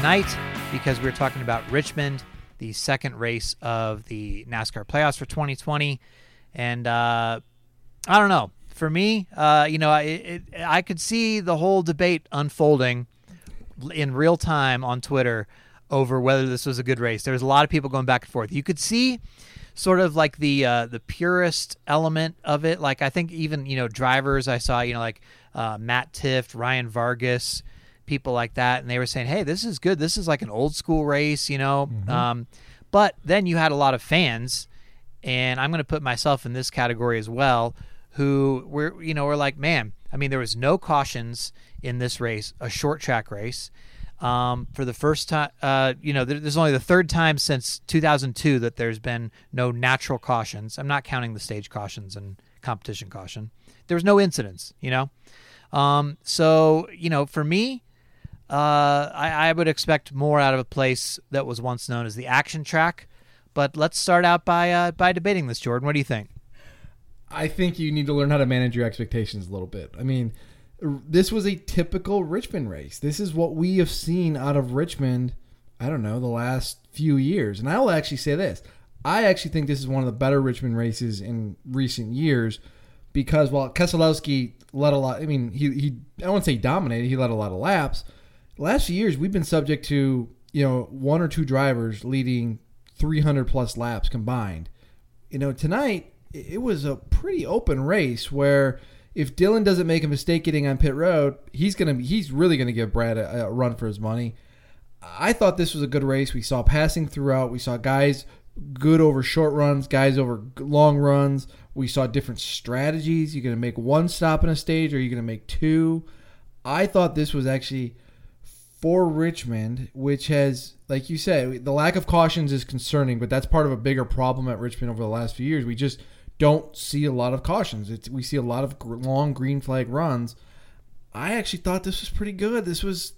tonight because we're talking about Richmond, the second race of the NASCAR playoffs for 2020, and uh, I don't know. For me, uh, you know, I I could see the whole debate unfolding in real time on Twitter over whether this was a good race. There was a lot of people going back and forth. You could see sort of like the uh, the purist element of it. Like I think even you know drivers I saw you know like uh, Matt Tifft, Ryan Vargas, people like that, and they were saying, "Hey, this is good. This is like an old school race," you know. Mm-hmm. Um, but then you had a lot of fans, and I'm going to put myself in this category as well, who were you know were like, "Man, I mean, there was no cautions in this race, a short track race." Um, for the first time, uh, you know, there, there's only the third time since 2002 that there's been no natural cautions. I'm not counting the stage cautions and competition caution. There was no incidents, you know. Um, so, you know, for me, uh, I, I would expect more out of a place that was once known as the action track. But let's start out by uh, by debating this, Jordan. What do you think? I think you need to learn how to manage your expectations a little bit. I mean, this was a typical Richmond race. This is what we have seen out of Richmond, I don't know, the last few years. And I will actually say this I actually think this is one of the better Richmond races in recent years because while Keselowski led a lot, I mean, he, he I won't say dominated, he led a lot of laps. Last few years, we've been subject to, you know, one or two drivers leading 300 plus laps combined. You know, tonight, it was a pretty open race where if Dylan doesn't make a mistake getting on pit road, he's gonna he's really gonna give Brad a, a run for his money. I thought this was a good race. We saw passing throughout. We saw guys good over short runs, guys over long runs. We saw different strategies. You're gonna make one stop in a stage, or you're gonna make two. I thought this was actually for Richmond, which has, like you said, the lack of cautions is concerning, but that's part of a bigger problem at Richmond over the last few years. We just don't see a lot of cautions. It's, we see a lot of long green flag runs. I actually thought this was pretty good. This was,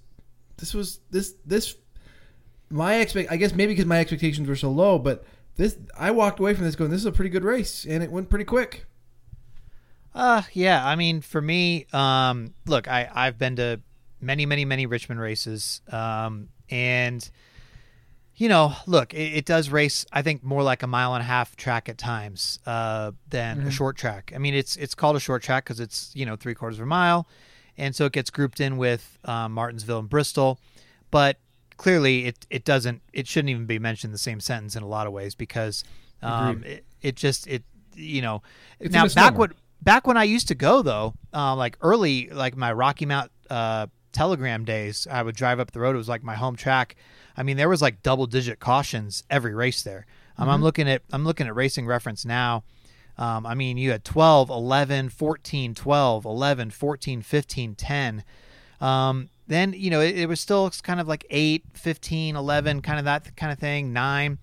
this was this this. My expect, I guess maybe because my expectations were so low, but this I walked away from this going, this is a pretty good race, and it went pretty quick. Uh, yeah. I mean, for me, um, look, I I've been to many, many, many Richmond races, um, and you know, look, it, it does race. I think more like a mile and a half track at times uh, than a short track. I mean, it's it's called a short track because it's you know three quarters of a mile, and so it gets grouped in with um, Martinsville and Bristol, but clearly it it doesn't. It shouldn't even be mentioned in the same sentence in a lot of ways because um, it, it just it you know It's now back when back when I used to go though, uh, like early, like my Rocky Mount uh, Telegram days, I would drive up the road. It was like my home track. I mean, there was like double digit cautions every race there. Um, I'm looking at I'm looking at Racing Reference now. Um, I mean, you had 12, 11, 14, 12, 11, 14, 15, 10. Um, then, you know, it, it was still kind of like 8, 15, 11, kind of that kind of thing, 9.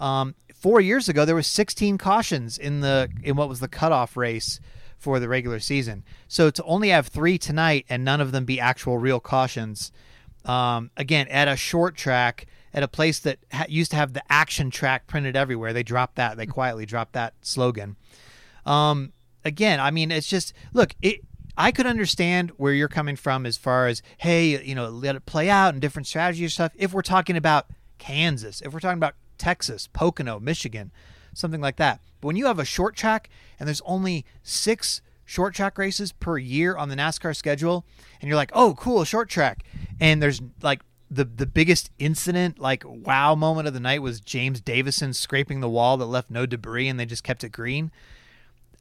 Um, four years ago, there was 16 cautions in the in what was the cutoff race for the regular season. So to only have three tonight and none of them be actual real cautions, um, again at a short track at a place that ha- used to have the action track printed everywhere, they dropped that. They quietly dropped that slogan. Um, again, I mean, it's just look. It, I could understand where you're coming from as far as hey, you know, let it play out and different strategy stuff. If we're talking about Kansas, if we're talking about Texas, Pocono, Michigan, something like that. But when you have a short track and there's only six short track races per year on the NASCAR schedule, and you're like, oh, cool, short track, and there's like the the biggest incident, like wow moment of the night was James Davison scraping the wall that left no debris, and they just kept it green.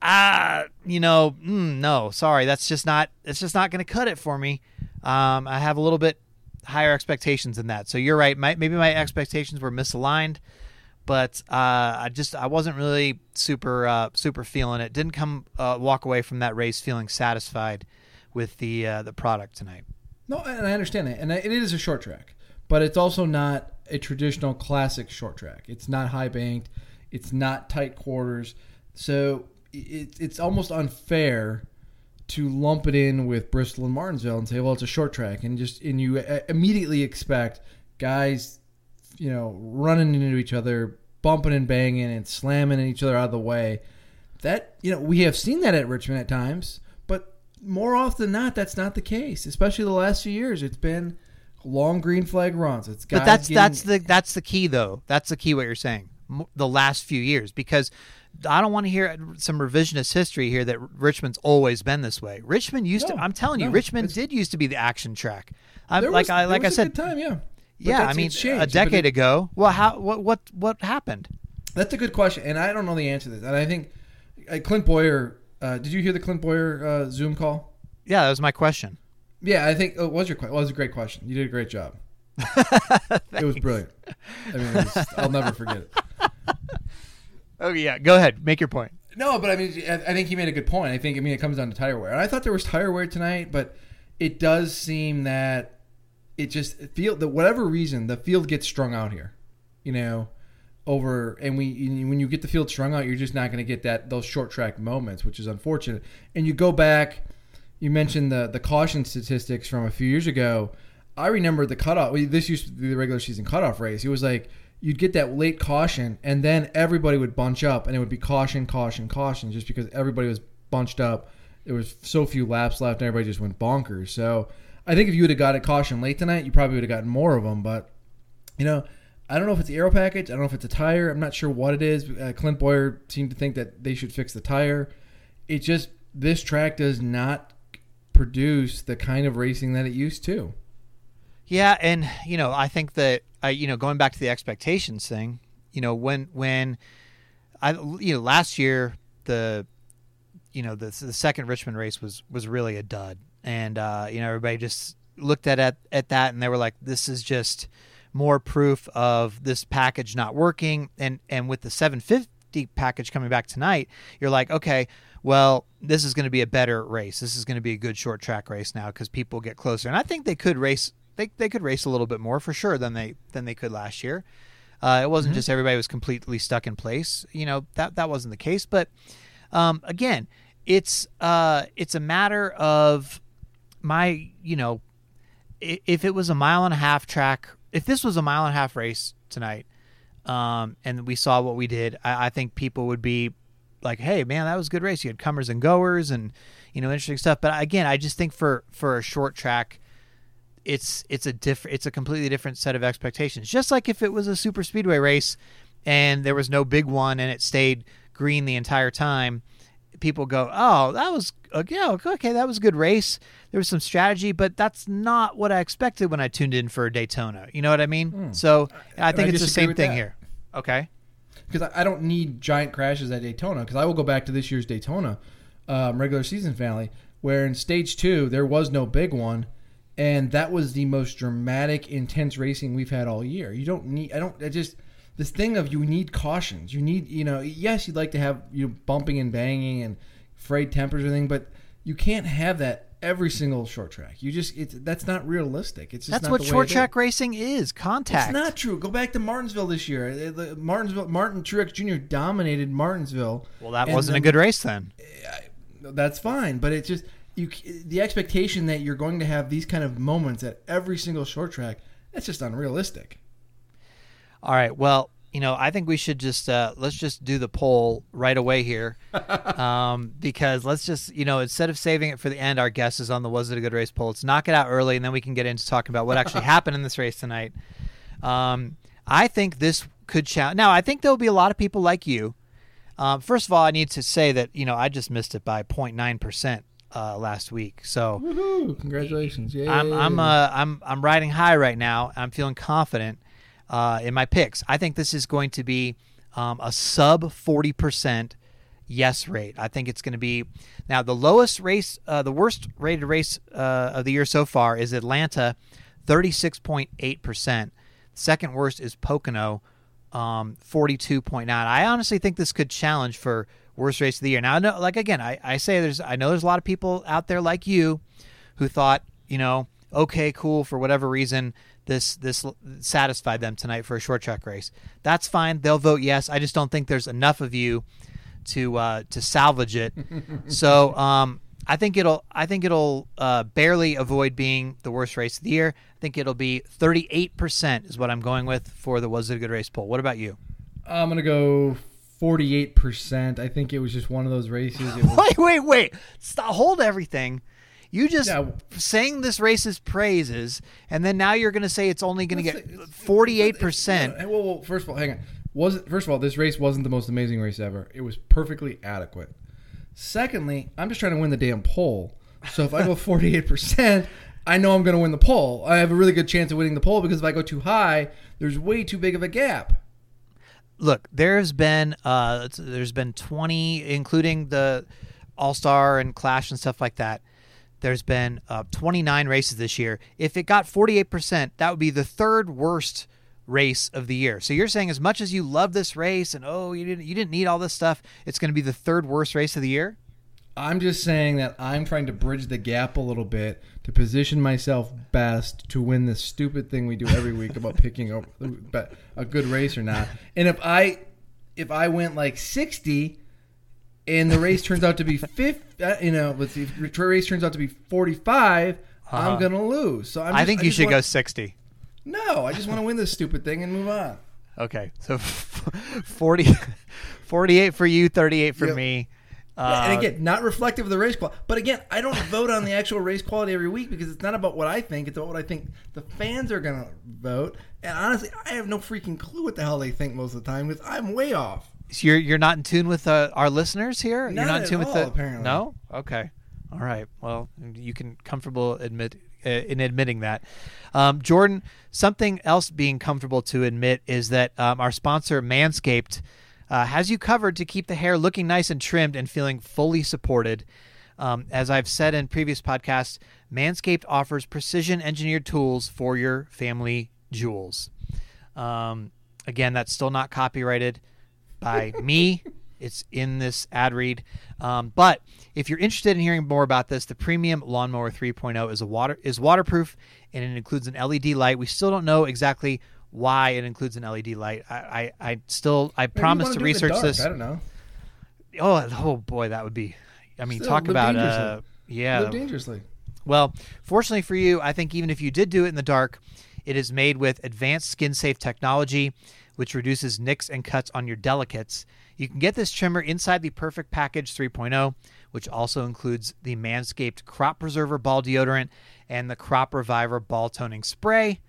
Ah, you know, mm, no, sorry, that's just not it's just not going to cut it for me. Um, I have a little bit higher expectations than that. So you're right. My, maybe my expectations were misaligned, but uh, I just I wasn't really super uh, super feeling it. Didn't come uh, walk away from that race feeling satisfied with the uh, the product tonight. No, and I understand that, and it is a short track, but it's also not a traditional classic short track. It's not high banked, it's not tight quarters, so it, it's almost unfair to lump it in with Bristol and Martinsville and say, well, it's a short track, and just and you uh, immediately expect guys you know, running into each other, bumping and banging and slamming each other out of the way. That you know, we have seen that at Richmond at times, but more often than not, that's not the case. Especially the last few years, it's been long green flag runs. It's guys But that's getting, that's the that's the key though. That's the key what you're saying. The last few years because I don't want to hear some revisionist history here that Richmond's always been this way. Richmond used to I'm telling you no, Richmond did used to be the action track. There like was- I like I said good time, yeah. But yeah, I mean changed, a decade it- ago. Well, how what what what happened? That's a good question, and I don't know the answer to this. And I think uh, Clint Bowyer. Uh, did you hear the Clint Bowyer uh, Zoom call? Yeah, that was my question. Yeah, I think oh, it was your que- it was a great question. You did a great job. it was brilliant. I mean, was, I'll never forget it. Oh yeah, go ahead, make your point. No, but I mean, I I think he made a good point. I think I mean it comes down to tire wear, and I thought there was tire wear tonight, but it does seem that it just feel that whatever reason the field gets strung out here, you know, over and we when you get the field strung out, you're just not going to get that those short track moments, which is unfortunate. And you go back, you mentioned the the caution statistics from a few years ago. I remember the cutoff. This used to be the regular season cutoff race. It was like you'd get that late caution, and then everybody would bunch up, and it would be caution, caution, caution, just because everybody was bunched up. There was so few laps left, and everybody just went bonkers. So I think if you would have got a caution late tonight, you probably would have gotten more of them. But you know, I don't know if it's the aero package. I don't know if it's a tire. I'm not sure what it is. Uh, Clint Bowyer seemed to think that they should fix the tire. It just this track does not produce the kind of racing that it used to. Yeah, and you know, I think that uh, you know, going back to the expectations thing, you know, when when I you know last year the you know the the second Richmond race was was really a dud, and uh, you know everybody just looked at at at that and they were like, this is just more proof of this package not working, and and with the 750 package coming back tonight, you're like, okay, well, this is going to be a better race. This is going to be a good short track race now because people get closer, and I think they could race. They, they could race a little bit more for sure than they than they could last year. Uh, it wasn't just everybody was completely stuck in place. You know that that wasn't the case. But um, again, it's uh, it's a matter of my you know if it was a mile and a half track, if this was a mile and a half race tonight, um, and we saw what we did, I, I think people would be like, "Hey, man, that was a good race. You had comers and goers, and you know, interesting stuff." But again, I just think for for a short track, it's it's a different, it's a completely different set of expectations. Just like if it was a super speedway race, and there was no big one, and it stayed green the entire time. People go, oh, that was uh, yeah, okay, that was a good race. There was some strategy, but that's not what I expected when I tuned in for Daytona. You know what I mean? So I think I it's the same thing that. here. Okay. because I I don't need giant crashes at Daytona. Because I will go back to this year's Daytona um, regular season finale, where in stage two there was no big one, and that was the most dramatic, intense racing we've had all year. You don't need. I don't. I just this thing of you need cautions. You need. You know. Yes, you'd like to have you know, bumping and banging and frayed tempers and everything, but you can't have that every single short track. You just it's that's not realistic. It's just That's not what the short it is. track racing is contact. It's not true. Go back to Martinsville this year. Uh, the- Martinsville, Martin Truex Jr. dominated Martinsville. well, that wasn't a good race then. That's fine, but it's just you. The expectation that you're going to have these kind of moments at every single short track. That's just unrealistic. All right. Well, you know, I think we should just uh, let's just do the poll right away here, um, because let's just you know instead of saving it for the end, our guess is on the was it a good race poll. Let's knock it out early, and then we can get into talking about what actually happened in this race tonight. Um, I think this could challenge. Now, I think there will be a lot of people like you. Um, first of all, I need to say that you know I just missed it by 0.9 percent uh, last week, so. Woohoo! Congratulations! Yay. I'm I'm uh, I'm I'm riding high right now. I'm feeling confident uh, in my picks. I think this is going to be um, a sub forty percent yes rate. I think it's going to be now the lowest race, uh, the worst rated race uh, of the year so far is Atlanta, thirty six point eight percent. Second worst is Pocono, um, forty two point nine. I honestly think this could challenge for worst race of the year. Now, I know, like again, I, I say there's I know there's a lot of people out there like you who thought, you know, okay, cool, for whatever reason, this this satisfied them tonight for a short track race. That's fine. They'll vote yes. I just don't think there's enough of you to uh, to salvage it. so um, I think it'll. I think it'll uh, barely avoid being the worst race of the year. I think it'll be 38 percent is what I'm going with for the was it a good race poll. What about you? I'm gonna go 48 percent. I think it was just one of those races. It was, Wait, wait, wait! Stop! Hold everything. You just Yeah. sang this race's praises, and then now you're going to say it's only going to get 48 percent. Well, well, first of all, hang on. Was it, first of all, this race wasn't the most amazing race ever. It was perfectly adequate. Secondly, I'm just trying to win the damn poll. So if I go 48 percent, I know I'm going to win the poll. I have a really good chance of winning the poll because if I go too high, there's way too big of a gap. look, there's been uh, there's been 20, including the All Star and Clash and stuff like that. There's been uh, 29 races this year. If it got 48 percent, that would be the third worst race of the year. So you're saying as much as you love this race and oh you didn't you didn't need all this stuff, it's going to be the third worst race of the year. I'm just saying that I'm trying to bridge the gap a little bit to position myself best to win this stupid thing we do every week about picking a, a good race or not. And if I if I went like 60 and the race turns out to be 50, uh, you know, let's see, if the race turns out to be 45, Uh-huh. I'm going to lose. So I'm I just- think you just should go 60. No, I just want to win this stupid thing and move on. Okay, so 40, 48 for you, 38 for Yep. me. Yeah, Uh, and again, not reflective of the race quality. But again, I don't vote on the actual race quality every week because it's not about what I think. It's about what I think the fans are going to vote. And honestly, I have no freaking clue what the hell they think most of the time because I'm way off. So you're you're not in tune with uh, our listeners here. you're Not not in tune with all, the apparently. no. Okay, all right. Well, you can comfortable admit uh, in admitting that. Um, Jordan, something else being comfortable to admit is that um, our sponsor Manscaped uh, has you covered to keep the hair looking nice and trimmed and feeling fully supported. Um, as I've said in previous podcasts, Manscaped offers precision engineered tools for your family jewels. Um, again, that's still not copyrighted by me. It's in this ad read. Um, but if you're interested in hearing more about this, the premium lawnmower 3.0 is a water is waterproof and it includes an LED light. We still don't know exactly why it includes an LED light. I I, I still I Maybe promise to do it in the research this. I don't know. Oh, oh boy, that would be. I mean, Still, talk about uh, yeah. Live dangerously. Well, fortunately for you, I think even if you did do it in the dark, it is made with advanced skin safe technology, which reduces nicks and cuts on your delicates. You can get this trimmer inside the Perfect Package 3.0, which also includes the Manscaped Crop Preserver Ball Deodorant and the Crop Reviver Ball Toning Spray.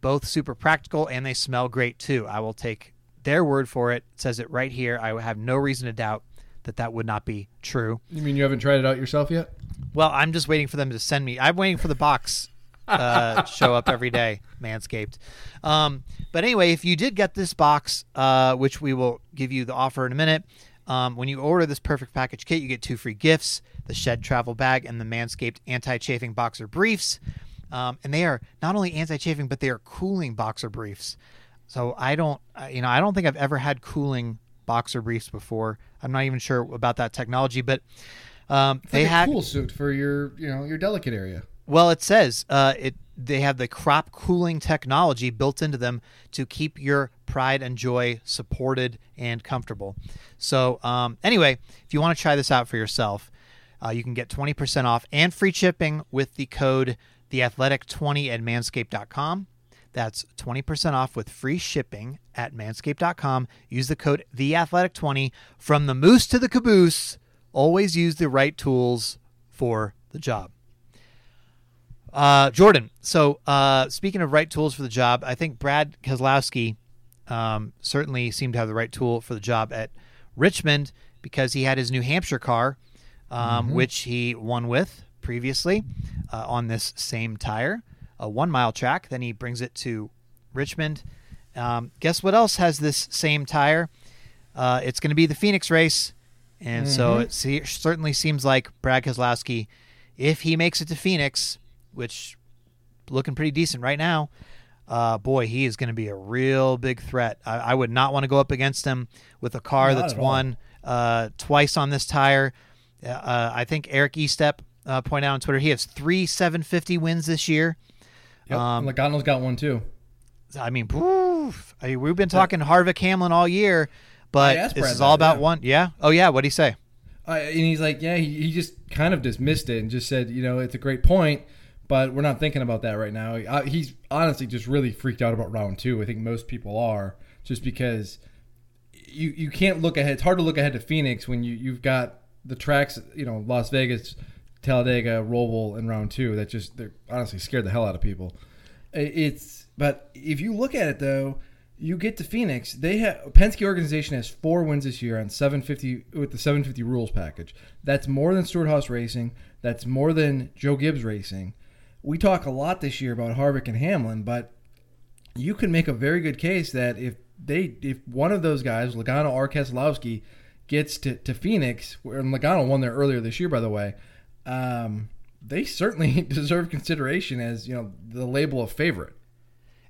Both super practical and they smell great too. I will take their word for it. It says it right here. I have no reason to doubt that that would not be true. You mean you haven't tried it out yourself yet? Well, I'm just waiting for them to send me. I'm waiting for the box uh, show up every day, Manscaped. Um, but anyway, if you did get this box, uh, which we will give you the offer in a minute, um, when you order this perfect package kit, you get two free gifts: the Shed travel bag and the Manscaped anti-chafing boxer briefs. Um, and they are not only anti-chafing, but they are cooling boxer briefs. So I don't, you know, I don't think I've ever had cooling boxer briefs before. I'm not even sure about that technology, but um, they like a had cool suit for your, you know, your delicate area. Well, it says uh, it. They have the crop cooling technology built into them to keep your pride and joy supported and comfortable. So, um, anyway, if you want to try this out for yourself, uh, you can get twenty percent off and free shipping with the code theathletic20 at manscaped.com. That's 20% off with free shipping at manscaped.com. Use the code theathletic20 from the moose to the caboose. Always use the right tools for the job. Uh, Jordan. So, uh, speaking of right tools for the job, I think Brad Keselowski um, certainly seemed to have the right tool for the job at Richmond because he had his New Hampshire car, um, which he won with previously uh, on this same tire, a one mile track. Then he brings it to Richmond. Um, guess what else has this same tire? Uh, it's going to be the Phoenix race. And so it se- certainly seems like Brad Keselowski, if he makes it to Phoenix, which looking pretty decent right now, uh, boy, he is going to be a real big threat. I, I would not want to go up against him with a car Not that's won uh, twice on this tire. Uh, I think Eric Estepp uh, pointed out on Twitter he has three 750 wins this year. Yep. Um, Logano's got one too. I mean, poof. I mean, we've been talking Harvick Hamlin all year, but this Brad is all that, about yeah. one. Yeah. Oh yeah. What would he say? Uh, and he's like, yeah, he, he just kind of dismissed it and just said, you know, it's a great point, but we're not thinking about that right now. Uh, he's honestly just really freaked out about round two. I think most people are just because you you can't look ahead. It's hard to look ahead to Phoenix when you you've got the tracks, you know, Las Vegas, Talladega, Roval in round two. That just they're honestly scared the hell out of people. It's but if you look at it though, you get to Phoenix. They have Penske organization has four wins this year on 750 with the 750 rules package. That's more than Stewart-Haas Racing. That's more than Joe Gibbs Racing. We talk a lot this year about Harvick and Hamlin, but you can make a very good case that if they if one of those guys, Logano or Keselowski, gets to, to Phoenix, where Logano won there earlier this year, by the way, um, they certainly deserve consideration as you know the label of favorite.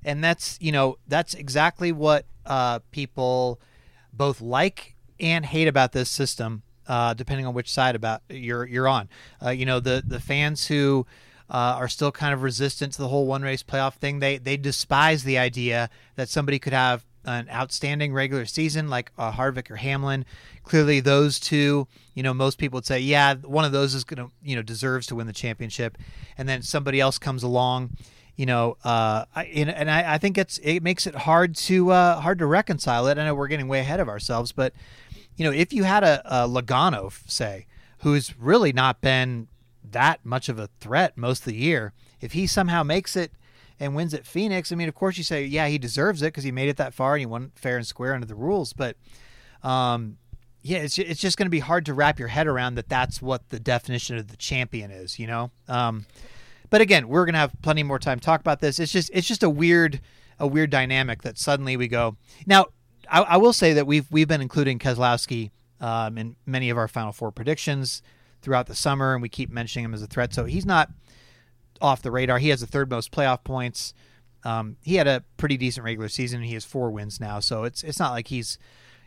And that's you know that's exactly what uh, people both like and hate about this system, uh, depending on which side about you're you're on. Uh, you know the the fans who uh, are still kind of resistant to the whole one race playoff thing. They they despise the idea that somebody could have an outstanding regular season like uh, Harvick or Hamlin. Clearly, those two, you know, most people would say, yeah, one of those is going to, you know, deserves to win the championship, and then somebody else comes along. You know, uh, I, and, and I, I, think it's it makes it hard to uh, hard to reconcile it. I know we're getting way ahead of ourselves, but you know, if you had a, a Logano, say, who's really not been that much of a threat most of the year, if he somehow makes it and wins at Phoenix, I mean, of course you say, yeah, he deserves it because he made it that far and he won fair and square under the rules. But, um, yeah, it's it's just going to be hard to wrap your head around that. That's what the definition of the champion is, you know. Um, but again, we're going to have plenty more time to talk about this. It's just it's just a weird a weird dynamic that suddenly we go now. I, I will say that we've we've been including Keselowski um, in many of our Final Four predictions throughout the summer, and we keep mentioning him as a threat. So he's not off the radar. He has the third most playoff points. Um, he had a pretty decent regular season. He has four wins now, so it's it's not like he's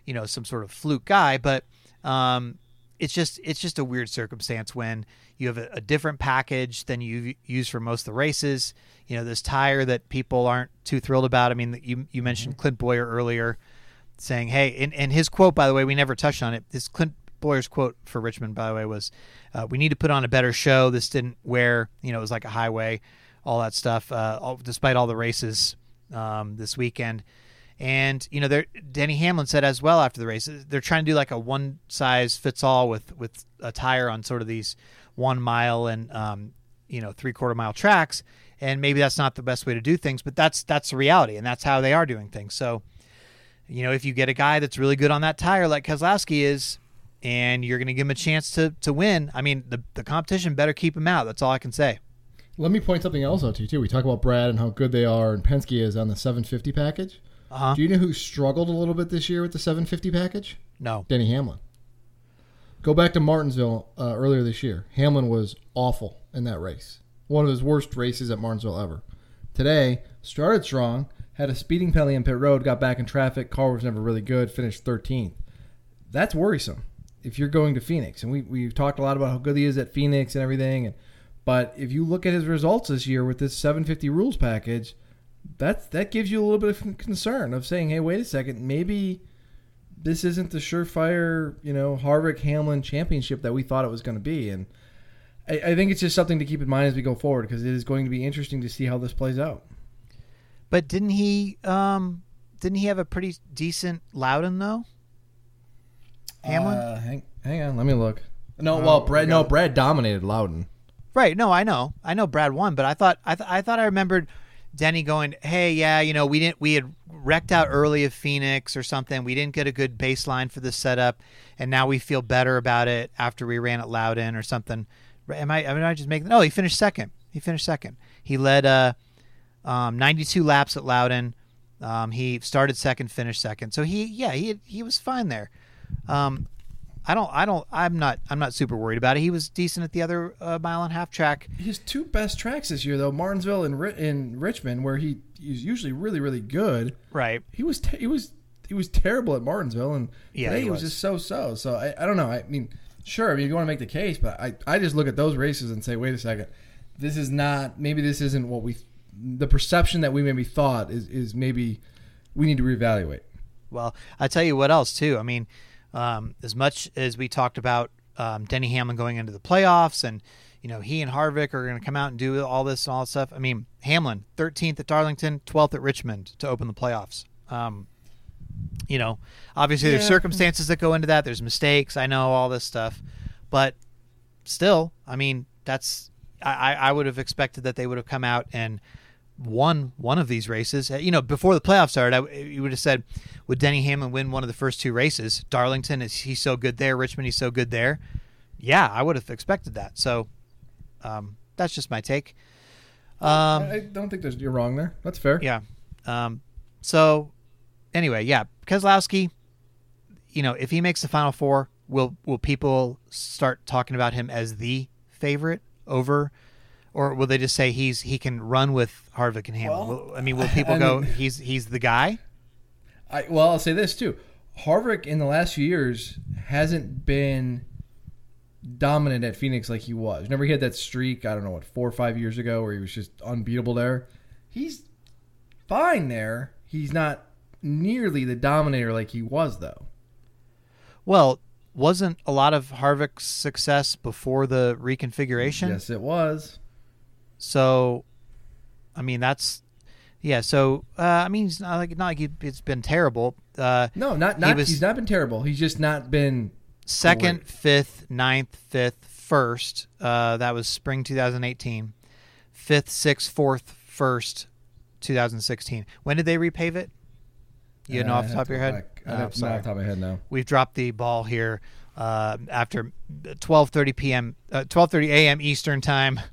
you know some sort of fluke guy, but um, it's just it's just a weird circumstance when you have a, a, different package than you use for most of the races. You know this tire that people aren't too thrilled about. I mean, you you mentioned mm-hmm. Clint Bowyer earlier, saying, "Hey," and, and his quote by the way, we never touched on it. This Clint Bowyer's quote for Richmond, by the way, was, uh, "We need to put on a better show. This didn't wear, you know, it was like a highway, all that stuff. Uh, all, despite all the races um, this weekend." And you know, Denny Hamlin said as well after the race, they're trying to do like a one size fits all with with a tire on sort of these one mile and um, you know three quarter mile tracks. And maybe that's not the best way to do things, but that's that's the reality, and that's how they are doing things. So, you know, if you get a guy that's really good on that tire, like Keselowski is, and you're going to give him a chance to to win. I mean, the the competition better keep him out. That's all I can say. Let me point something else out to you too. We talk about Brad and how good they are, and Penske is on the 750 package. Uh-huh. Do you know who struggled a little bit this year with the 750 package? No, Denny Hamlin. Go back to Martinsville uh, earlier this year. Hamlin was awful in that race. One of his worst races at Martinsville ever. Today started strong, had a speeding penalty in pit road, got back in traffic. Car was never really good. Finished 13th. That's worrisome if you're going to Phoenix, and we we've talked a lot about how good he is at Phoenix and everything, and but if you look at his results this year with this 750 rules package, that that gives you a little bit of concern of saying, hey, wait a second, maybe this isn't the surefire, you know, Harvick Hamlin championship that we thought it was going to be, and I, I think it's just something to keep in mind as we go forward because it is going to be interesting to see how this plays out. But didn't he? Um, didn't he have a pretty decent Loudon though? Hamlin? Uh, hang, hang on, let me look. No, oh, well, Brad. No, Brad dominated Loudon. Right. No, I know. I know Brad won, but I thought I, th- I thought I remembered Denny going, "Hey, yeah, you know, we didn't we had wrecked out early of Phoenix or something. We didn't get a good baseline for the setup, and now we feel better about it after we ran at Loudon or something." Am I? Am I just making? No, he finished second. He finished second. He led uh, um, 92 laps at Loudon. Um, he started second, finished second. So he, yeah, he he was fine there. Um, I don't, I don't, I'm not, I'm not super worried about it. He was decent at the other uh, mile and a half track. His two best tracks this year, though, Martinsville and in Richmond, where he is usually really, really good. Right. He was, te- he was, he was terrible at Martinsville, and yeah, today he was. was just so so. So I, I don't know. I mean, sure, I mean, you want to make the case, but I, I just look at those races and say, wait a second, this is not. Maybe this isn't what we, the perception that we maybe thought is is maybe we need to reevaluate. Well, I tell you what else too. I mean um, as much as we talked about um, Denny Hamlin going into the playoffs, and you know he and Harvick are going to come out and do all this and all that stuff. I mean, Hamlin 13th at Darlington, 12th at Richmond to open the playoffs. Um, you know, obviously there's circumstances that go into that. There's mistakes. I know all this stuff, but still, I mean, that's I, I I would have expected that they would have come out and won one of these races. Uh, You know, before the playoffs started, I, you would have said, would Denny Hamlin win one of the first two races? Darlington is he so good there? Richmond he's so good there? Yeah, I would have expected that. So um, that's just my take. Um, I I don't think there's, you're wrong there. That's fair. yeah. Um, so anyway, yeah, Keselowski, you know, if he makes the final four, will will people start talking about him as the favorite over or will they just say he's he can run with Harvick and Hamlin? Well, I mean, will people I go mean- he's he's the guy? I, well, I'll say this too. Harvick in the last few years hasn't been dominant at Phoenix like he was. Remember he had that streak, I don't know what, four or five years ago where he was just unbeatable there? He's fine there. He's not nearly the dominator like he was though. Well, wasn't a lot of Harvick's success before the reconfiguration? Yes, it was. So, I mean, that's yeah. So, uh, I mean, it's not like not like he- it's been terrible. Uh, No, not He not was- he's not been terrible. He's just not been second, Great. fifth, ninth, fifth, first. Uh, that was spring 2018. Fifth, sixth, fourth, first, 2016. When did they repave it? You know Uh, off the top of your head. back. Have know sorry. off the top of my head now. We've dropped the ball here uh, after 12:30 p.m. Uh, 12:30 a.m. Eastern time.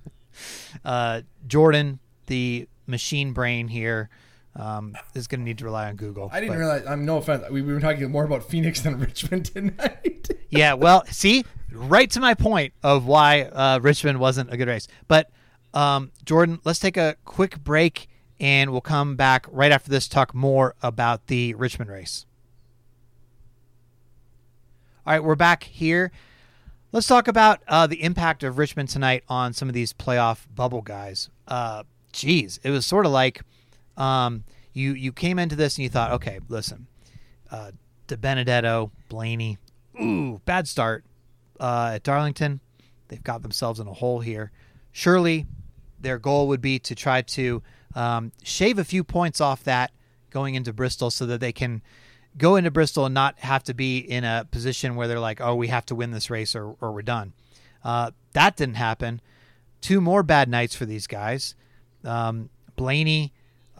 Uh, Jordan, the machine brain here, um, is going to need to rely on Google. I didn't But- realize. I'm no offense. We, we were talking more about Phoenix than Richmond tonight. yeah, well, see, right to my point of why uh, Richmond wasn't a good race. But um, Jordan, let's take a quick break, and we'll come back right after this. Talk more about the Richmond race. All right, we're back here. Let's talk about uh, the impact of Richmond tonight on some of these playoff bubble guys. Uh, it was sort of like um, you you came into this and you thought, okay, listen, uh, DiBenedetto, Blaney, ooh, bad start uh, at Darlington. They've got themselves in a hole here. Surely, their goal would be to try to um, shave a few points off that going into Bristol, so that they can go into Bristol and not have to be in a position where they're like, oh, we have to win this race or, or we're done. Uh, that didn't happen. Two more bad nights for these guys. Um, Blaney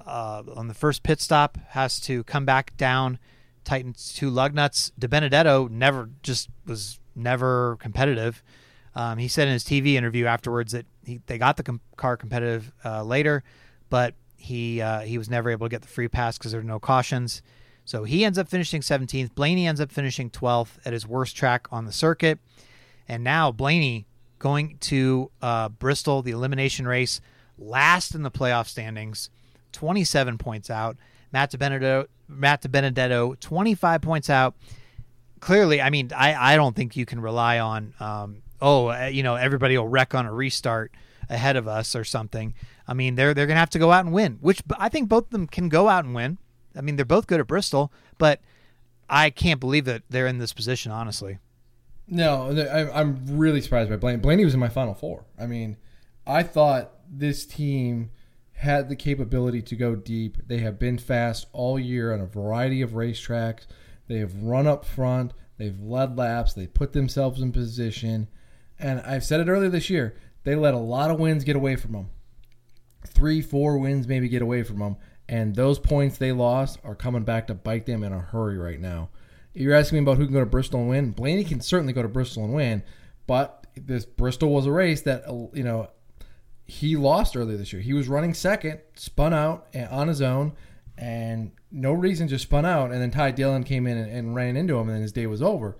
uh, on the first pit stop has to come back down, tighten two lug nuts. DiBenedetto never just was never competitive. Um, he said in his TV interview afterwards that he, they got the com- car competitive uh, later, but he uh, he was never able to get the free pass because there were no cautions. So he ends up finishing 17th. Blaney ends up finishing 12th at his worst track on the circuit. And now Blaney going to uh, Bristol, the elimination race, last in the playoff standings, 27 points out. Matt DiBenedetto, Matt DiBenedetto 25 points out. Clearly, I mean, I, I don't think you can rely on, um, oh, uh, you know, everybody will wreck on a restart ahead of us or something. I mean, they're they're going to have to go out and win, which I think both of them can go out and win. I mean, they're both good at Bristol, but I can't believe that they're in this position, honestly. No, I, I'm really surprised by Blaney. Blaney was in my final four. I mean, I thought this team had the capability to go deep. They have been fast all year on a variety of racetracks. They have run up front. They've led laps. They put themselves in position. And I've said it earlier this year. They let a lot of wins get away from them. Three, four wins maybe get away from them. And those points they lost are coming back to bite them in a hurry right now. You're asking me about who can go to Bristol and win. Blaney can certainly go to Bristol and win, but this Bristol was a race that you know he lost earlier this year. He was running second, spun out on his own, and no reason just spun out. And then Ty Dillon came in and, and ran into him, and then his day was over.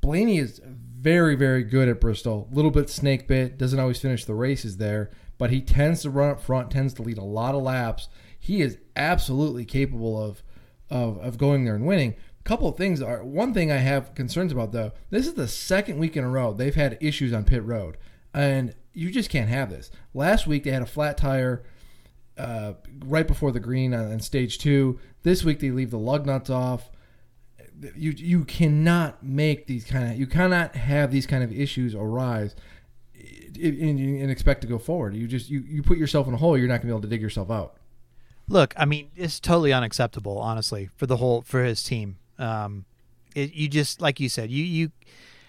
Blaney is very, very good at Bristol. A little bit snake bit, doesn't always finish the races there, but he tends to run up front, tends to lead a lot of laps. He is absolutely capable of of, of going there and winning. A couple of things are one thing I have concerns about though. This is the second week in a row they've had issues on pit road, and you just can't have this. Last week they had a flat tire uh, right before the green on, on stage two. This week they leave the lug nuts off. you you cannot make these kind of you cannot have these kind of issues arise and, and expect to go forward. You just you, you put yourself in a hole. You're not going to be able to dig yourself out. Look, I mean, it's totally unacceptable, honestly, for the whole for his team. Um, it, you just like you said, you you,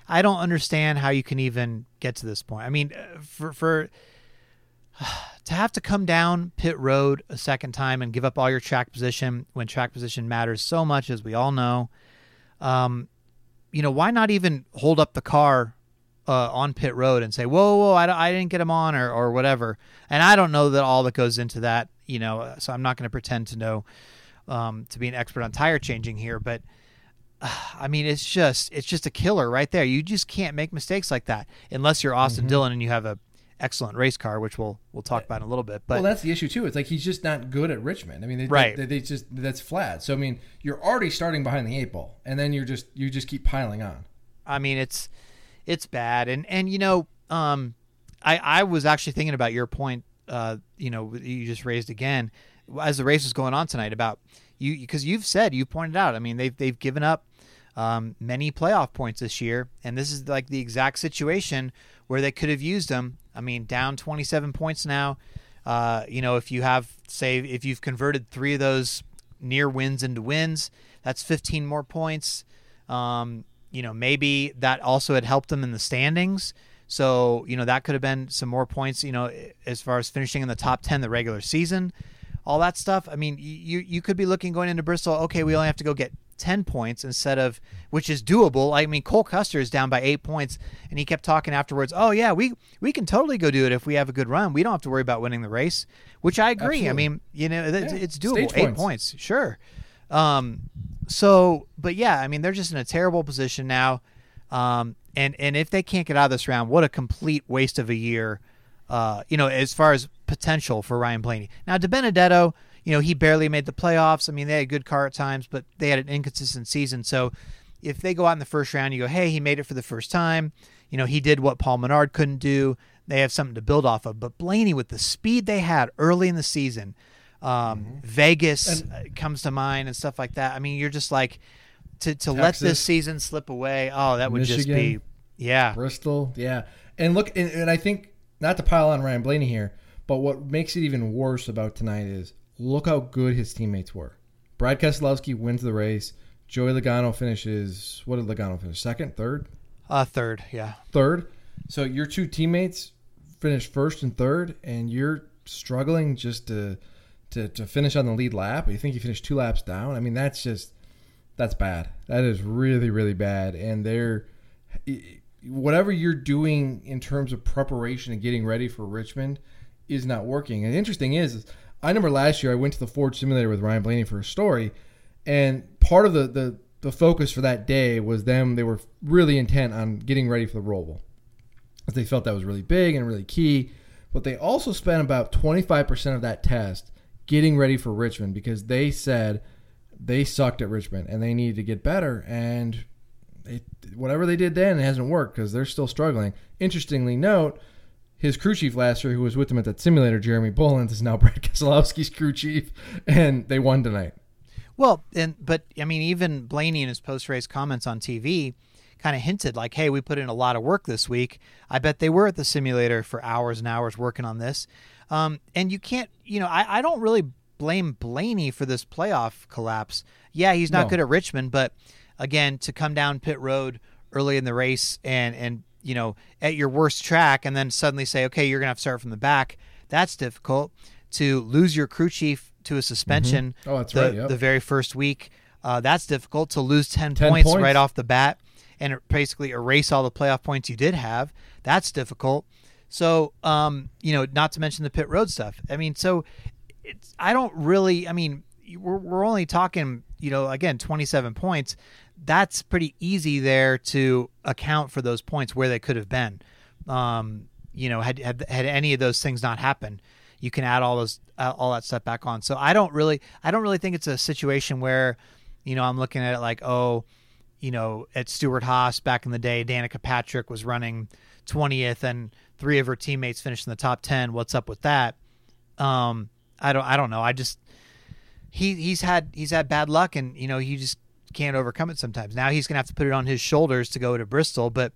I don't understand how you can even get to this point. I mean, uh, for for to have to come down pit road a second time and give up all your track position when track position matters so much, as we all know. Um, you know, why not even hold up the car uh, on pit road and say, "Whoa, whoa, I, I didn't get him on," or or whatever. And I don't know that all that goes into that, you know. So I'm not going to pretend to know um, to be an expert on tire changing here, but uh, I mean, it's just it's just a killer right there. You just can't make mistakes like that unless you're Austin Mhm. Dillon and you have a excellent race car, which we'll we'll talk about in a little bit. But well, that's the issue too. It's like he's just not good at Richmond. I mean, they, Right. They, they just that's flat. So I mean, you're already starting behind the eight ball, and then you're just you just keep piling on. I mean, it's it's bad, and and you know, um, I I was actually thinking about your point, uh, you know, you just raised again as the race was going on tonight about you because you've said you pointed out. I mean, they've they've given up um, many playoff points this year, and this is like the exact situation where they could have used them. I mean, down 27 points now. Uh, you know, if you have say if you've converted three of those near wins into wins, that's 15 more points. Um, you know, maybe that also had helped them in the standings. So, you know, that could have been some more points, you know, as far as finishing in the top 10 the regular season, all that stuff. I mean, you you could be looking going into Bristol, okay, we only have to go get 10 points instead of which is doable. I mean, Cole Custer is down by 8 points and he kept talking afterwards, "Oh yeah, we we can totally go do it if we have a good run. We don't have to worry about winning the race." Which I agree. I mean, you know, it's, Yeah, it's doable. stage 8 points. points, sure. Um so, but yeah, I mean, they're just in a terrible position now. Um, and and if they can't get out of this round, what a complete waste of a year. Uh, you know, as far as potential for Ryan Blaney. Now, DiBenedetto, you know, he barely made the playoffs. I mean, they had a good car at times, but they had an inconsistent season. So, if they go out in the first round, you go, hey, he made it for the first time. You know, he did what Paul Menard couldn't do. They have something to build off of. But Blaney, with the speed they had early in the season, um, Vegas And- comes to mind and stuff like that. I mean, you're just like to to let this season slip away. Oh, that would just be yeah. Bristol, yeah. And look, and, and I think not to pile on Ryan Blaney here, but what makes it even worse about tonight is look how good his teammates were. Brad Keselowski wins the race. Joey Logano finishes. What did Logano finish? Second, third, Uh, third, yeah. third. So your two teammates finish first and third, and you're struggling just to to, to finish on the lead lap. You think you finished two laps down. I mean, that's just that's bad. That is really really bad. And they're whatever you're doing in terms of preparation and getting ready for Richmond is not working. And interesting is, is I remember last year I went to the Ford Simulator with Ryan Blaney for a story, and part of the the the focus for that day was them. They were really intent on getting ready for the Roll Roval. They felt that was really big and really key. But they also spent about 25% of that test getting ready for Richmond because they said they sucked at Richmond and they needed to get better. And whatever they did then, it hasn't worked because they're still struggling. Interestingly, note his crew chief last year, who was with him at that simulator, Jeremy Bullins, is now Brad Keselowski's crew chief, and they won tonight. Well, and but I mean, even Blaney in his post race comments on TV kind of hinted like, "Hey, we put in a lot of work this week. I bet they were at the simulator for hours and hours working on this." Um, and you can't, you know, I, I don't really blame Blaney for this playoff collapse. Yeah, he's not No. good at Richmond, but again, to come down pit road early in the race and and you know at your worst track, and then suddenly say, "Okay, you're gonna have to start from the back." That's difficult. To lose your crew chief to a suspension Oh, that's the, right, yep. the very first week. Uh, that's difficult to lose 10, 10 points, points. right off the bat and basically erase all the playoff points you did have. That's difficult. So, um, you know, not to mention the pit road stuff. I mean, so it's, I don't really, I mean, we're, we're only talking, you know, again, 27 points. That's pretty easy there to account for those points where they could have been. Um, you know, had, had, had any of those things not happened, you can add all those uh, all that stuff back on. So I don't really I don't really think it's a situation where you know I'm looking at it like oh you know at Stewart-Haas back in the day Danica Patrick was running 20th and three of her teammates finished in the top 10 what's up with that um I don't I don't know I just he he's had he's had bad luck and you know he just can't overcome it sometimes. Now he's to have to put it on his shoulders to go to Bristol, but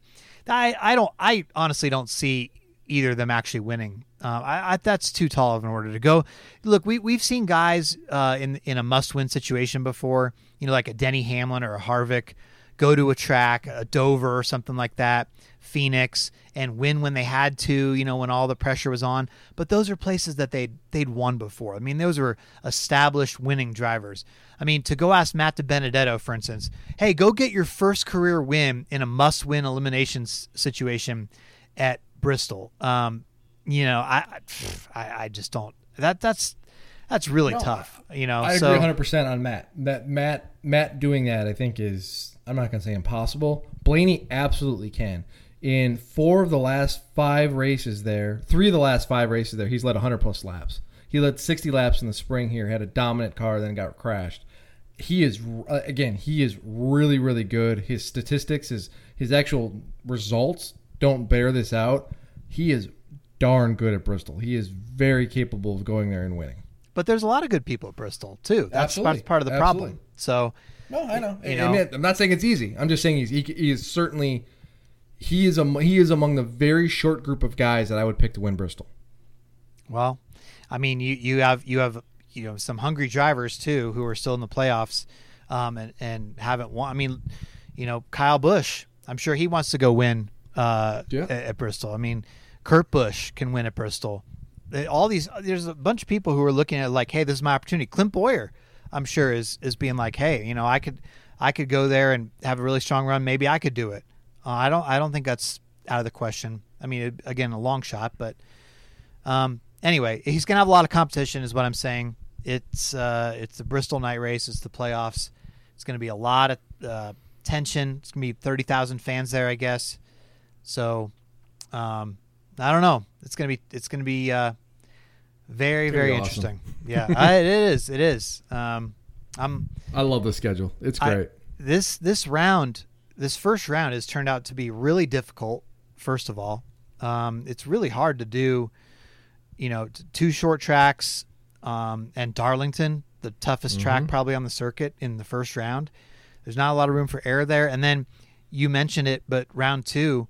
I I don't I honestly don't see either of them actually winning. Uh, I, I, that's too tall of an order to go. Look, we we've seen guys uh, in in a must win situation before. You know, like a Denny Hamlin or a Harvick go to a track, a Dover or something like that, Phoenix, and win when they had to, you know, when all the pressure was on. But those are places that they'd they'd won before. I mean, those were established winning drivers. I mean, to go ask Matt DiBenedetto, for instance, hey, go get your first career win in a must-win eliminations situation at Bristol. Um, you know, I, I, I just don't. That that's that's really no, tough. You know, I agree 100 percent on Matt. That Matt Matt doing that, I think is I'm not gonna say impossible. Blaney absolutely can. In four of the last five races there, three of the last five races there, he's led 100 plus laps. He led 60 laps in the spring here, had a dominant car, then got crashed. He is uh, again, he is really really good. His statistics, his his actual results don't bear this out. He is darn good at Bristol. He is very capable of going there and winning. But there's a lot of good people at Bristol too. That's, that's part of the Absolutely. problem. So, no, I know. You know? I mean, I'm not saying it's easy. I'm just saying he's he, he is certainly he is a, he is among the very short group of guys that I would pick to win Bristol. Well, I mean, you you have you have you know some hungry drivers too who are still in the playoffs, um, and and haven't won. I mean, you know, Kyle Busch. I'm sure he wants to go win uh, yeah. at, at, Bristol. I mean, Kurt Busch can win at Bristol. All these, there's a bunch of people who are looking at like, hey, this is my opportunity. Clint Bowyer, I'm sure, is is being like, hey, you know, I could, I could go there and have a really strong run. Maybe I could do it. Uh, I don't, I don't think that's out of the question. I mean, it, again, a long shot, but um, anyway, he's gonna have a lot of competition, is what I'm saying. It's uh, it's the Bristol night race. It's the playoffs. It's going to be a lot of uh, tension. It's going to be thirty thousand fans there, I guess. So, um, I don't know. It's gonna be it's gonna be uh, very very awesome. interesting. Yeah, I, it is. It is. Um, I'm. I love the schedule. It's great. I, this this round, this first round has turned out to be really difficult. First of all, um, it's really hard to do. You know, t- two short tracks, um, and Darlington, the toughest mm-hmm. track probably on the circuit in the first round. There's not a lot of room for error there, and then you mentioned it, but round two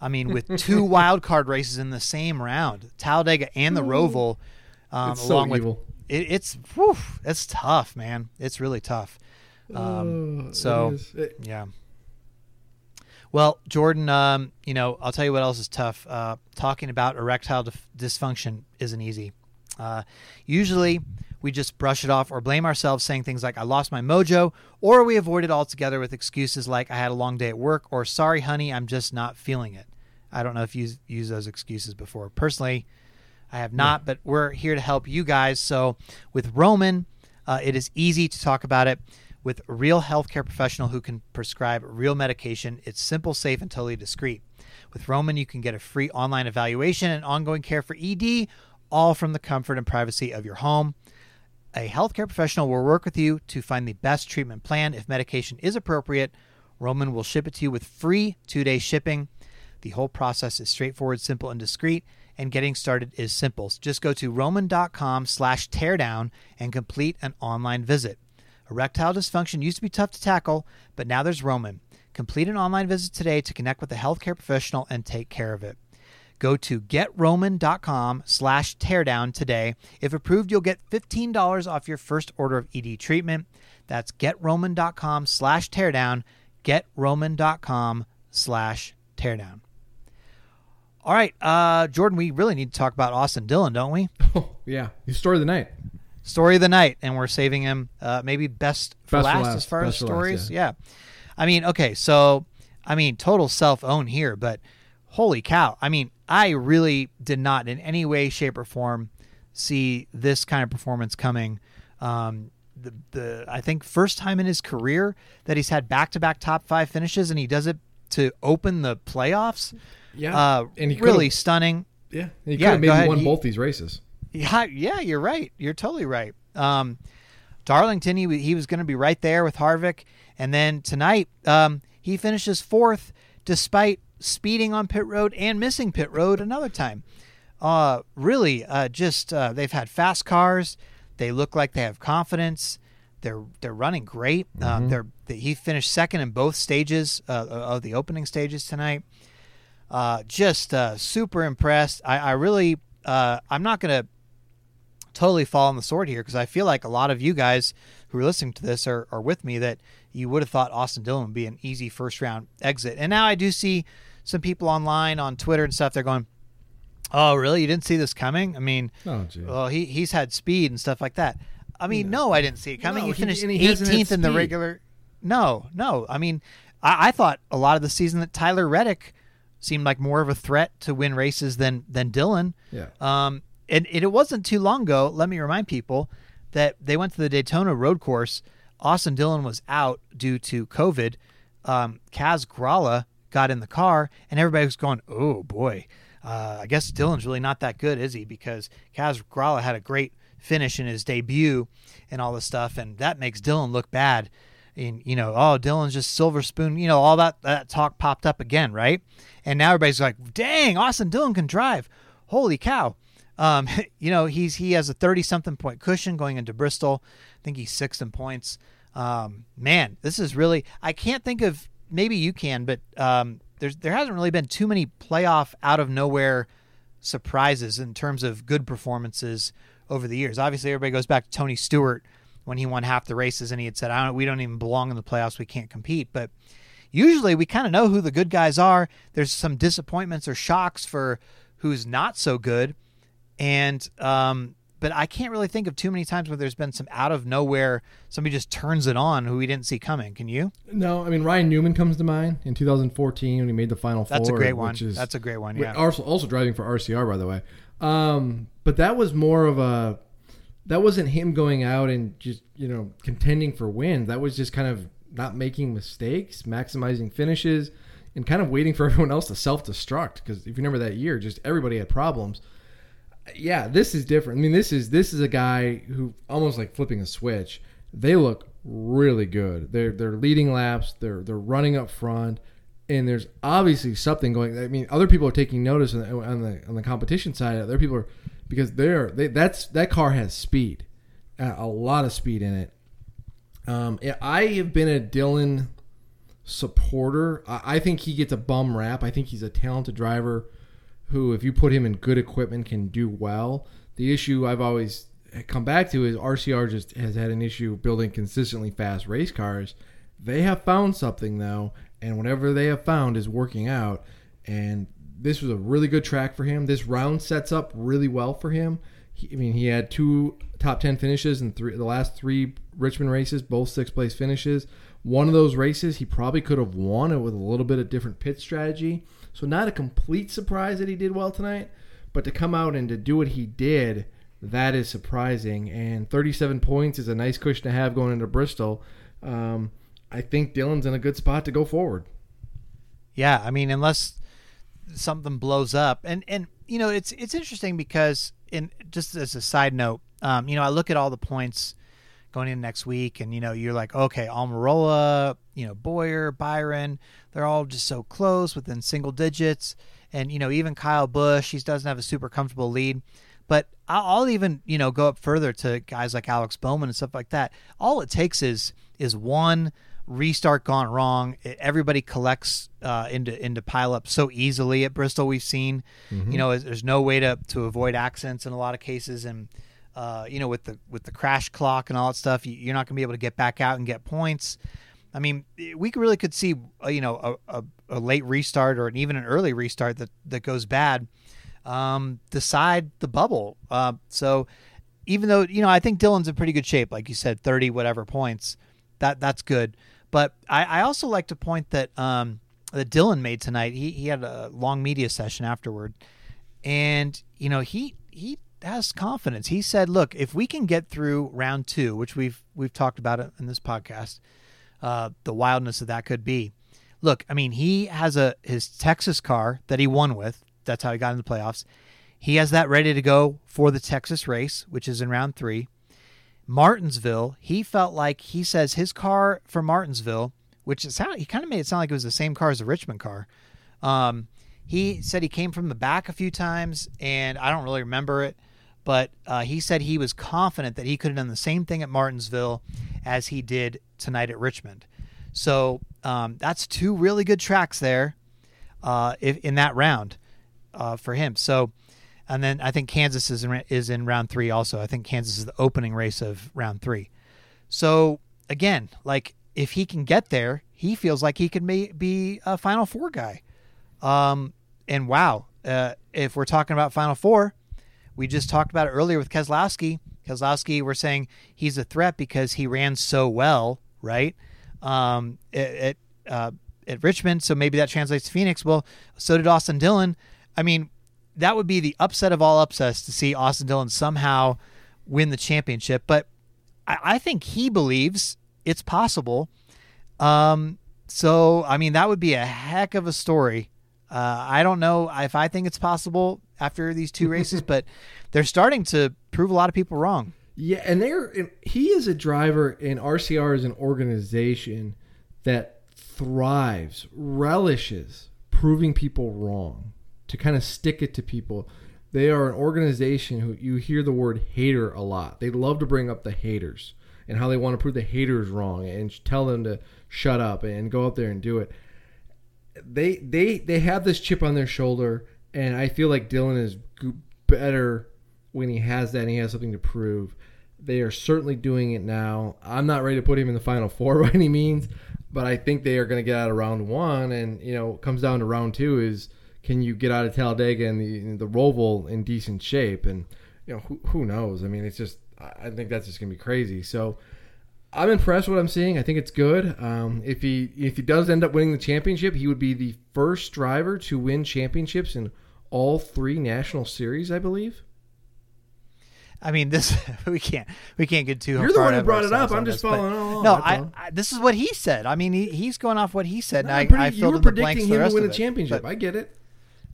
I mean, with two wild card races in the same round, Talladega and the Roval, um, it's along so with it, it's whew, it's tough, man. It's really tough. Um, uh, so it yeah. Well, Jordan, um, you know, I'll tell you what else is tough. Uh, talking about erectile dif- dysfunction isn't easy. Uh, usually, we just brush it off or blame ourselves, saying things like, I lost my mojo, or we avoid it altogether with excuses like, I had a long day at work, or sorry, honey, I'm just not feeling it. I don't know if you've used those excuses before. Personally, I have not, yeah. but we're here to help you guys. So with Roman, uh, it is easy to talk about it with a real healthcare professional who can prescribe real medication. It's simple, safe, and totally discreet. With Roman, you can get a free online evaluation and ongoing care for ED, all from the comfort and privacy of your home. A healthcare professional will work with you to find the best treatment plan. If medication is appropriate, Roman will ship it to you with free two day shipping. The whole process is straightforward, simple, and discreet, and getting started is simple. Just go to roman.com slash teardown and complete an online visit. Erectile dysfunction used to be tough to tackle, but now there's Roman. Complete an online visit today to connect with a healthcare professional and take care of it. Go to getroman.com slash teardown today. If approved, you'll get $15 off your first order of ED treatment. That's getroman.com slash teardown, getroman.com slash teardown. All right, uh, Jordan, we really need to talk about Austin Dillon, don't we? Oh, yeah. His story of the night. Story of the night, and we're saving him uh, maybe best for, best last, for last, as far as stories. Last, yeah. yeah. I mean, okay, so, I mean, total self own here, but holy cow. I mean, I really did not in any way, shape, or form see this kind of performance coming. Um, the, the I think first time in his career that he's had back to back top five finishes, and he does it to open the playoffs. Yeah, uh, and he really stunning. Yeah, he could yeah, have maybe won he, both these races. Yeah, yeah, you're right. You're totally right. Um, Darlington, he, he was going to be right there with Harvick, and then tonight um, he finishes fourth despite speeding on pit road and missing pit road another time. Uh, really, uh, just uh, they've had fast cars. They look like they have confidence. they're they're running great. Um, they're they, he finished second in both stages uh, of the opening stages tonight. Uh, just uh, super impressed. I, I really uh, I'm not gonna totally fall on the sword here because I feel like a lot of you guys who are listening to this are, are with me that you would have thought Austin Dillon would be an easy first round exit. And now I do see some people online on Twitter and stuff. They're going, "Oh, really? You didn't see this coming?" I mean, Oh, gee. well, he he's had speed and stuff like that. I mean, no, I didn't see it coming. No, he he- finished and he 18th in the regular. No, no. I mean, I, I thought a lot of the season that Tyler Reddick seemed like more of a threat to win races than than Dillon. Yeah. Um, and, it wasn't too long ago. Let me remind people that they went to the Daytona Road Course. Austin Dillon was out due to COVID. Um, Kaz Grala got in the car, and everybody was going, "Oh boy, uh, I guess Dillon's really not that good, is he?" Because Kaz Grala had a great finish in his debut and all this stuff, and that makes Dillon look bad. And you know, oh, Dillon's just silver spoon. You know, all that that talk popped up again, right? And now everybody's like, "Dang, Austin Dillon can drive! Holy cow!" Um, you know, he's he has a thirty something point cushion going into Bristol. I think he's sixth in points. Um, man, this is really I can't think of maybe you can, but um, there's there hasn't really been too many playoff out of nowhere surprises in terms of good performances over the years. Obviously, everybody goes back to Tony Stewart when he won half the races and he had said, "I don't, we don't even belong in the playoffs. We can't compete." But usually, we kind of know who the good guys are. There's some disappointments or shocks for who's not so good, and um, but I can't really think of too many times where there's been some out of nowhere somebody just turns it on who we didn't see coming. Can you? No, I mean Ryan Newman comes to mind in 2014 when he made the final four. That's a great one. is- That's a great one. Yeah. Also, also driving for RCR, by the way. Um, but that was more of a. That wasn't him going out and just you know contending for wins. That was just kind of not making mistakes, maximizing finishes, and kind of waiting for everyone else to self destruct. Because if you remember that year, just everybody had problems. Yeah, this is different. I mean, this is this is a guy who almost like flipping a switch. They look really good. They're they're leading laps. They're they're running up front and there's obviously something going. I mean, other people are taking notice on the on the, on the competition side. Other people are because they're they, that's that car has speed, uh, a lot of speed in it. Um, I have been a Dillon supporter. I, I think he gets a bum rap. I think he's a talented driver who, if you put him in good equipment, can do well. The issue I've always come back to is RCR just has had an issue building consistently fast race cars. They have found something though, and whatever they have found is working out. And this was a really good track for him. This round sets up really well for him. He, I mean, he had two top ten finishes in three the last three Richmond races, both sixth place finishes. One of those races he probably could have won it with a little bit of different pit strategy. So not a complete surprise that he did well tonight, but to come out and to do what he did, that is surprising. And 37 points is a nice cushion to have going into Bristol. Um, I think Dillon's in a good spot to go forward. Yeah, I mean, unless something blows up, and and you know, it's it's interesting because in just as a side note, um, you know, I look at all the points going in next week, and you know, you're like, okay, Almirola, you know, Bowyer, Byron, they're all just so close within single digits, and you know, even Kyle Busch, he doesn't have a super comfortable lead. But I'll even you know go up further to guys like Alex Bowman and stuff like that. All it takes is is one restart gone wrong. Everybody collects uh, into into pileup so easily at Bristol. We've seen, you know, there's no way to to avoid accidents in a lot of cases, and uh, you know, with the with the crash clock and all that stuff, you're not going to be able to get back out and get points. I mean, we really could see, uh, you know, a, a, a late restart or an, even an early restart that that goes bad um, decide the bubble. Uh, so even though you know, I think Dillon's in pretty good shape, like you said, thirty whatever points. That that's good. But I, I also like to point that um, that Dillon made tonight. He he had a long media session afterward, and you know he he has confidence. He said, "Look, if we can get through round two, which we've we've talked about it in this podcast, uh, the wildness of that could be. Look, I mean, he has a his Texas car that he won with. That's how he got into the playoffs. He has that ready to go for the Texas race, which is in round three. Martinsville, he felt like he says his car for Martinsville, which it sounded, he kind of made it sound like it was the same car as the Richmond car. Um, he said he came from the back a few times, and I don't really remember it, but uh, he said he was confident that he could have done the same thing at Martinsville as he did tonight at Richmond. So um, that's two really good tracks there uh, if, in that round uh, for him. So, and then I think Kansas is in, is in round three also. I think Kansas is the opening race of round three. So again, like if he can get there, he feels like he could may, be a Final Four guy. Um, and wow, uh, if we're talking about Final Four, we just talked about it earlier with Keselowski. Keselowski, we're saying he's a threat because he ran so well, right? Um, at uh, at Richmond, so maybe that translates to Phoenix. Well, so did Austin Dillon. I mean, that would be the upset of all upsets to see Austin Dillon somehow win the championship. But I, I think he believes it's possible. Um, so I mean, that would be a heck of a story. Uh, I don't know if I think it's possible after these two races, but they're starting to prove a lot of people wrong. Yeah, and they're he is a driver, and RCR is an organization that thrives, relishes proving people wrong, to kind of stick it to people. They are an organization who you hear the word hater a lot. They love to bring up the haters and how they want to prove the haters wrong and tell them to shut up and go up there and do it. They they they have this chip on their shoulder, and I feel like Dillon is better when he has that and he has something to prove. They are certainly doing it now. I'm not ready to put him in the final four by any means, but I think they are going to get out of round one, and you know, comes down to round two is can you get out of Talladega and the the Roval in decent shape, and you know who, who knows? I mean, it's just I think that's just going to be crazy. So I'm impressed with what I'm seeing. I think it's good. Um, if he if he does end up winning the championship, he would be the first driver to win championships in all three national series, I believe. I mean, this we can't we can't get too. You're the one who brought it up. I'm just this, following along. No, I, I, this is what he said. I mean, he, he's going off what he said. No, I, pretty, I filled in the blanks him to win the championship. But, I get it.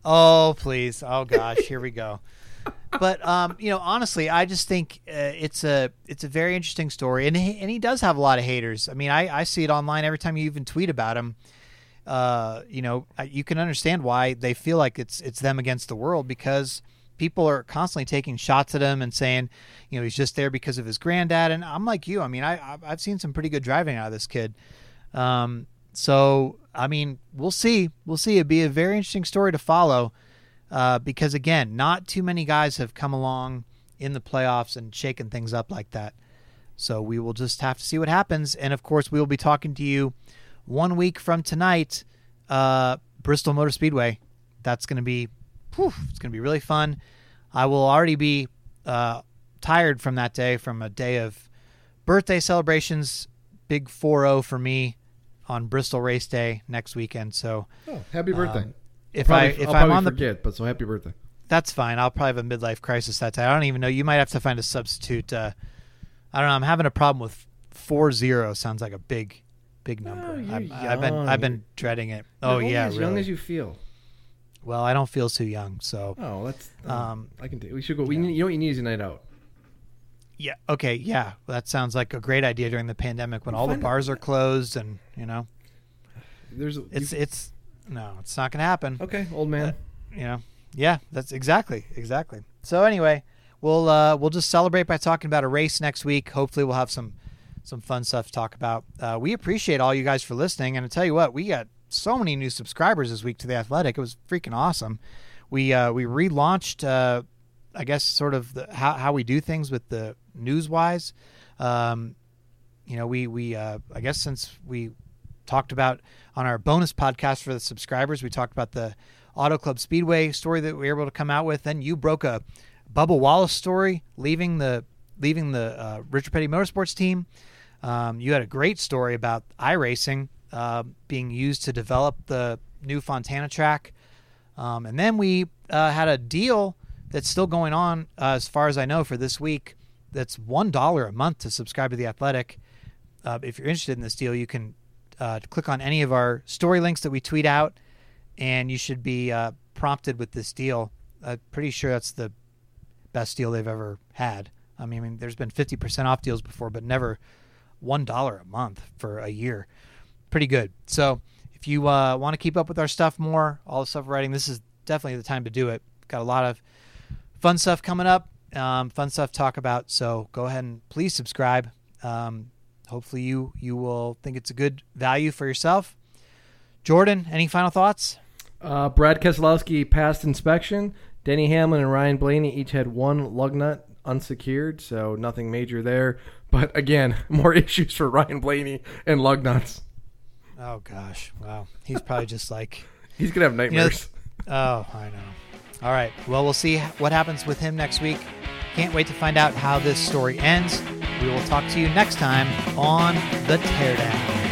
Oh please! Oh gosh! Here we go. But um, you know, honestly, I just think uh, it's a it's a very interesting story, and he, and he does have a lot of haters. I mean, I, I see it online every time you even tweet about him. Uh, you know, you can understand why they feel like it's it's them against the world because people are constantly taking shots at him and saying, you know, he's just there because of his granddad. And I'm like you. I mean, I I've seen some pretty good driving out of this kid. Um, so I mean, we'll see. We'll see. It'd be a very interesting story to follow. Uh, because again, not too many guys have come along in the playoffs and shaken things up like that. So we will just have to see what happens. And of course, we will be talking to you one week from tonight, uh, Bristol Motor Speedway. That's going to be, whew, it's going to be really fun. I will already be uh, tired from that day, from a day of birthday celebrations. Big 4 0 for me on Bristol Race Day next weekend. So, oh, happy birthday. Um, if probably, I if I'll I'm on forget, but so happy birthday. That's fine. I'll probably have a midlife crisis that day. I don't even know. You might have to find a substitute. Uh, I don't know. I'm having a problem with four zero. Sounds like a big, big number. Oh, I've, I've, been I've been dreading it. Oh yeah, as really. young as you feel. Well, I don't feel too young, so. Oh, that's. Um, um, I can. Do. We should go. We need, you know what you need is a night out. Yeah. Okay. Yeah. Well, that sounds like a great idea during the pandemic when all the bars are closed and you know. There's. A, it's it's no, it's not to happen. Okay, old man. Uh, you know. Yeah, that's exactly exactly. So anyway, we'll uh, we'll just celebrate by talking about a race next week. Hopefully, we'll have some some fun stuff to talk about. Uh, we appreciate all you guys for listening, and I tell you what, we got so many new subscribers this week to the Athletic. It was freaking awesome. We uh, we relaunched, uh, I guess, sort of the, how how we do things with the newswise. Um, you know, we we uh, I guess since we talked about on our bonus podcast for the subscribers, we talked about the Auto Club Speedway story that we were able to come out with. Then you broke a Bubba Wallace story, leaving the leaving the uh, Richard Petty Motorsports team. Um, you had a great story about iRacing uh, being used to develop the new Fontana track. Um, and then we uh, had a deal that's still going on, uh, as far as I know, for this week. That's one dollar a month to subscribe to the Athletic. Uh, if you're interested in this deal, you can uh, click on any of our story links that we tweet out and you should be prompted with this deal. I'm pretty sure that's the best deal they've ever had. I mean, I mean there's been 50% off deals before, but never $1 a month for a year. Pretty good. So if you uh, want to keep up with our stuff more, all the stuff writing, this is definitely the time to do it. Got a lot of fun stuff coming up, um, fun stuff to talk about. So go ahead and please subscribe. Um, hopefully you you will think it's a good value for yourself. Jordan, any final thoughts? Uh, Brad Keselowski passed inspection. Denny Hamlin and Ryan Blaney each had one lug nut unsecured, so nothing major there. But again, more issues for Ryan Blaney and lug nuts. Oh gosh, wow. He's probably just like, He's gonna have nightmares. oh, I know. All right. Well, we'll see what happens with him next week. Can't wait to find out how this story ends. We will talk to you next time on the Teardown.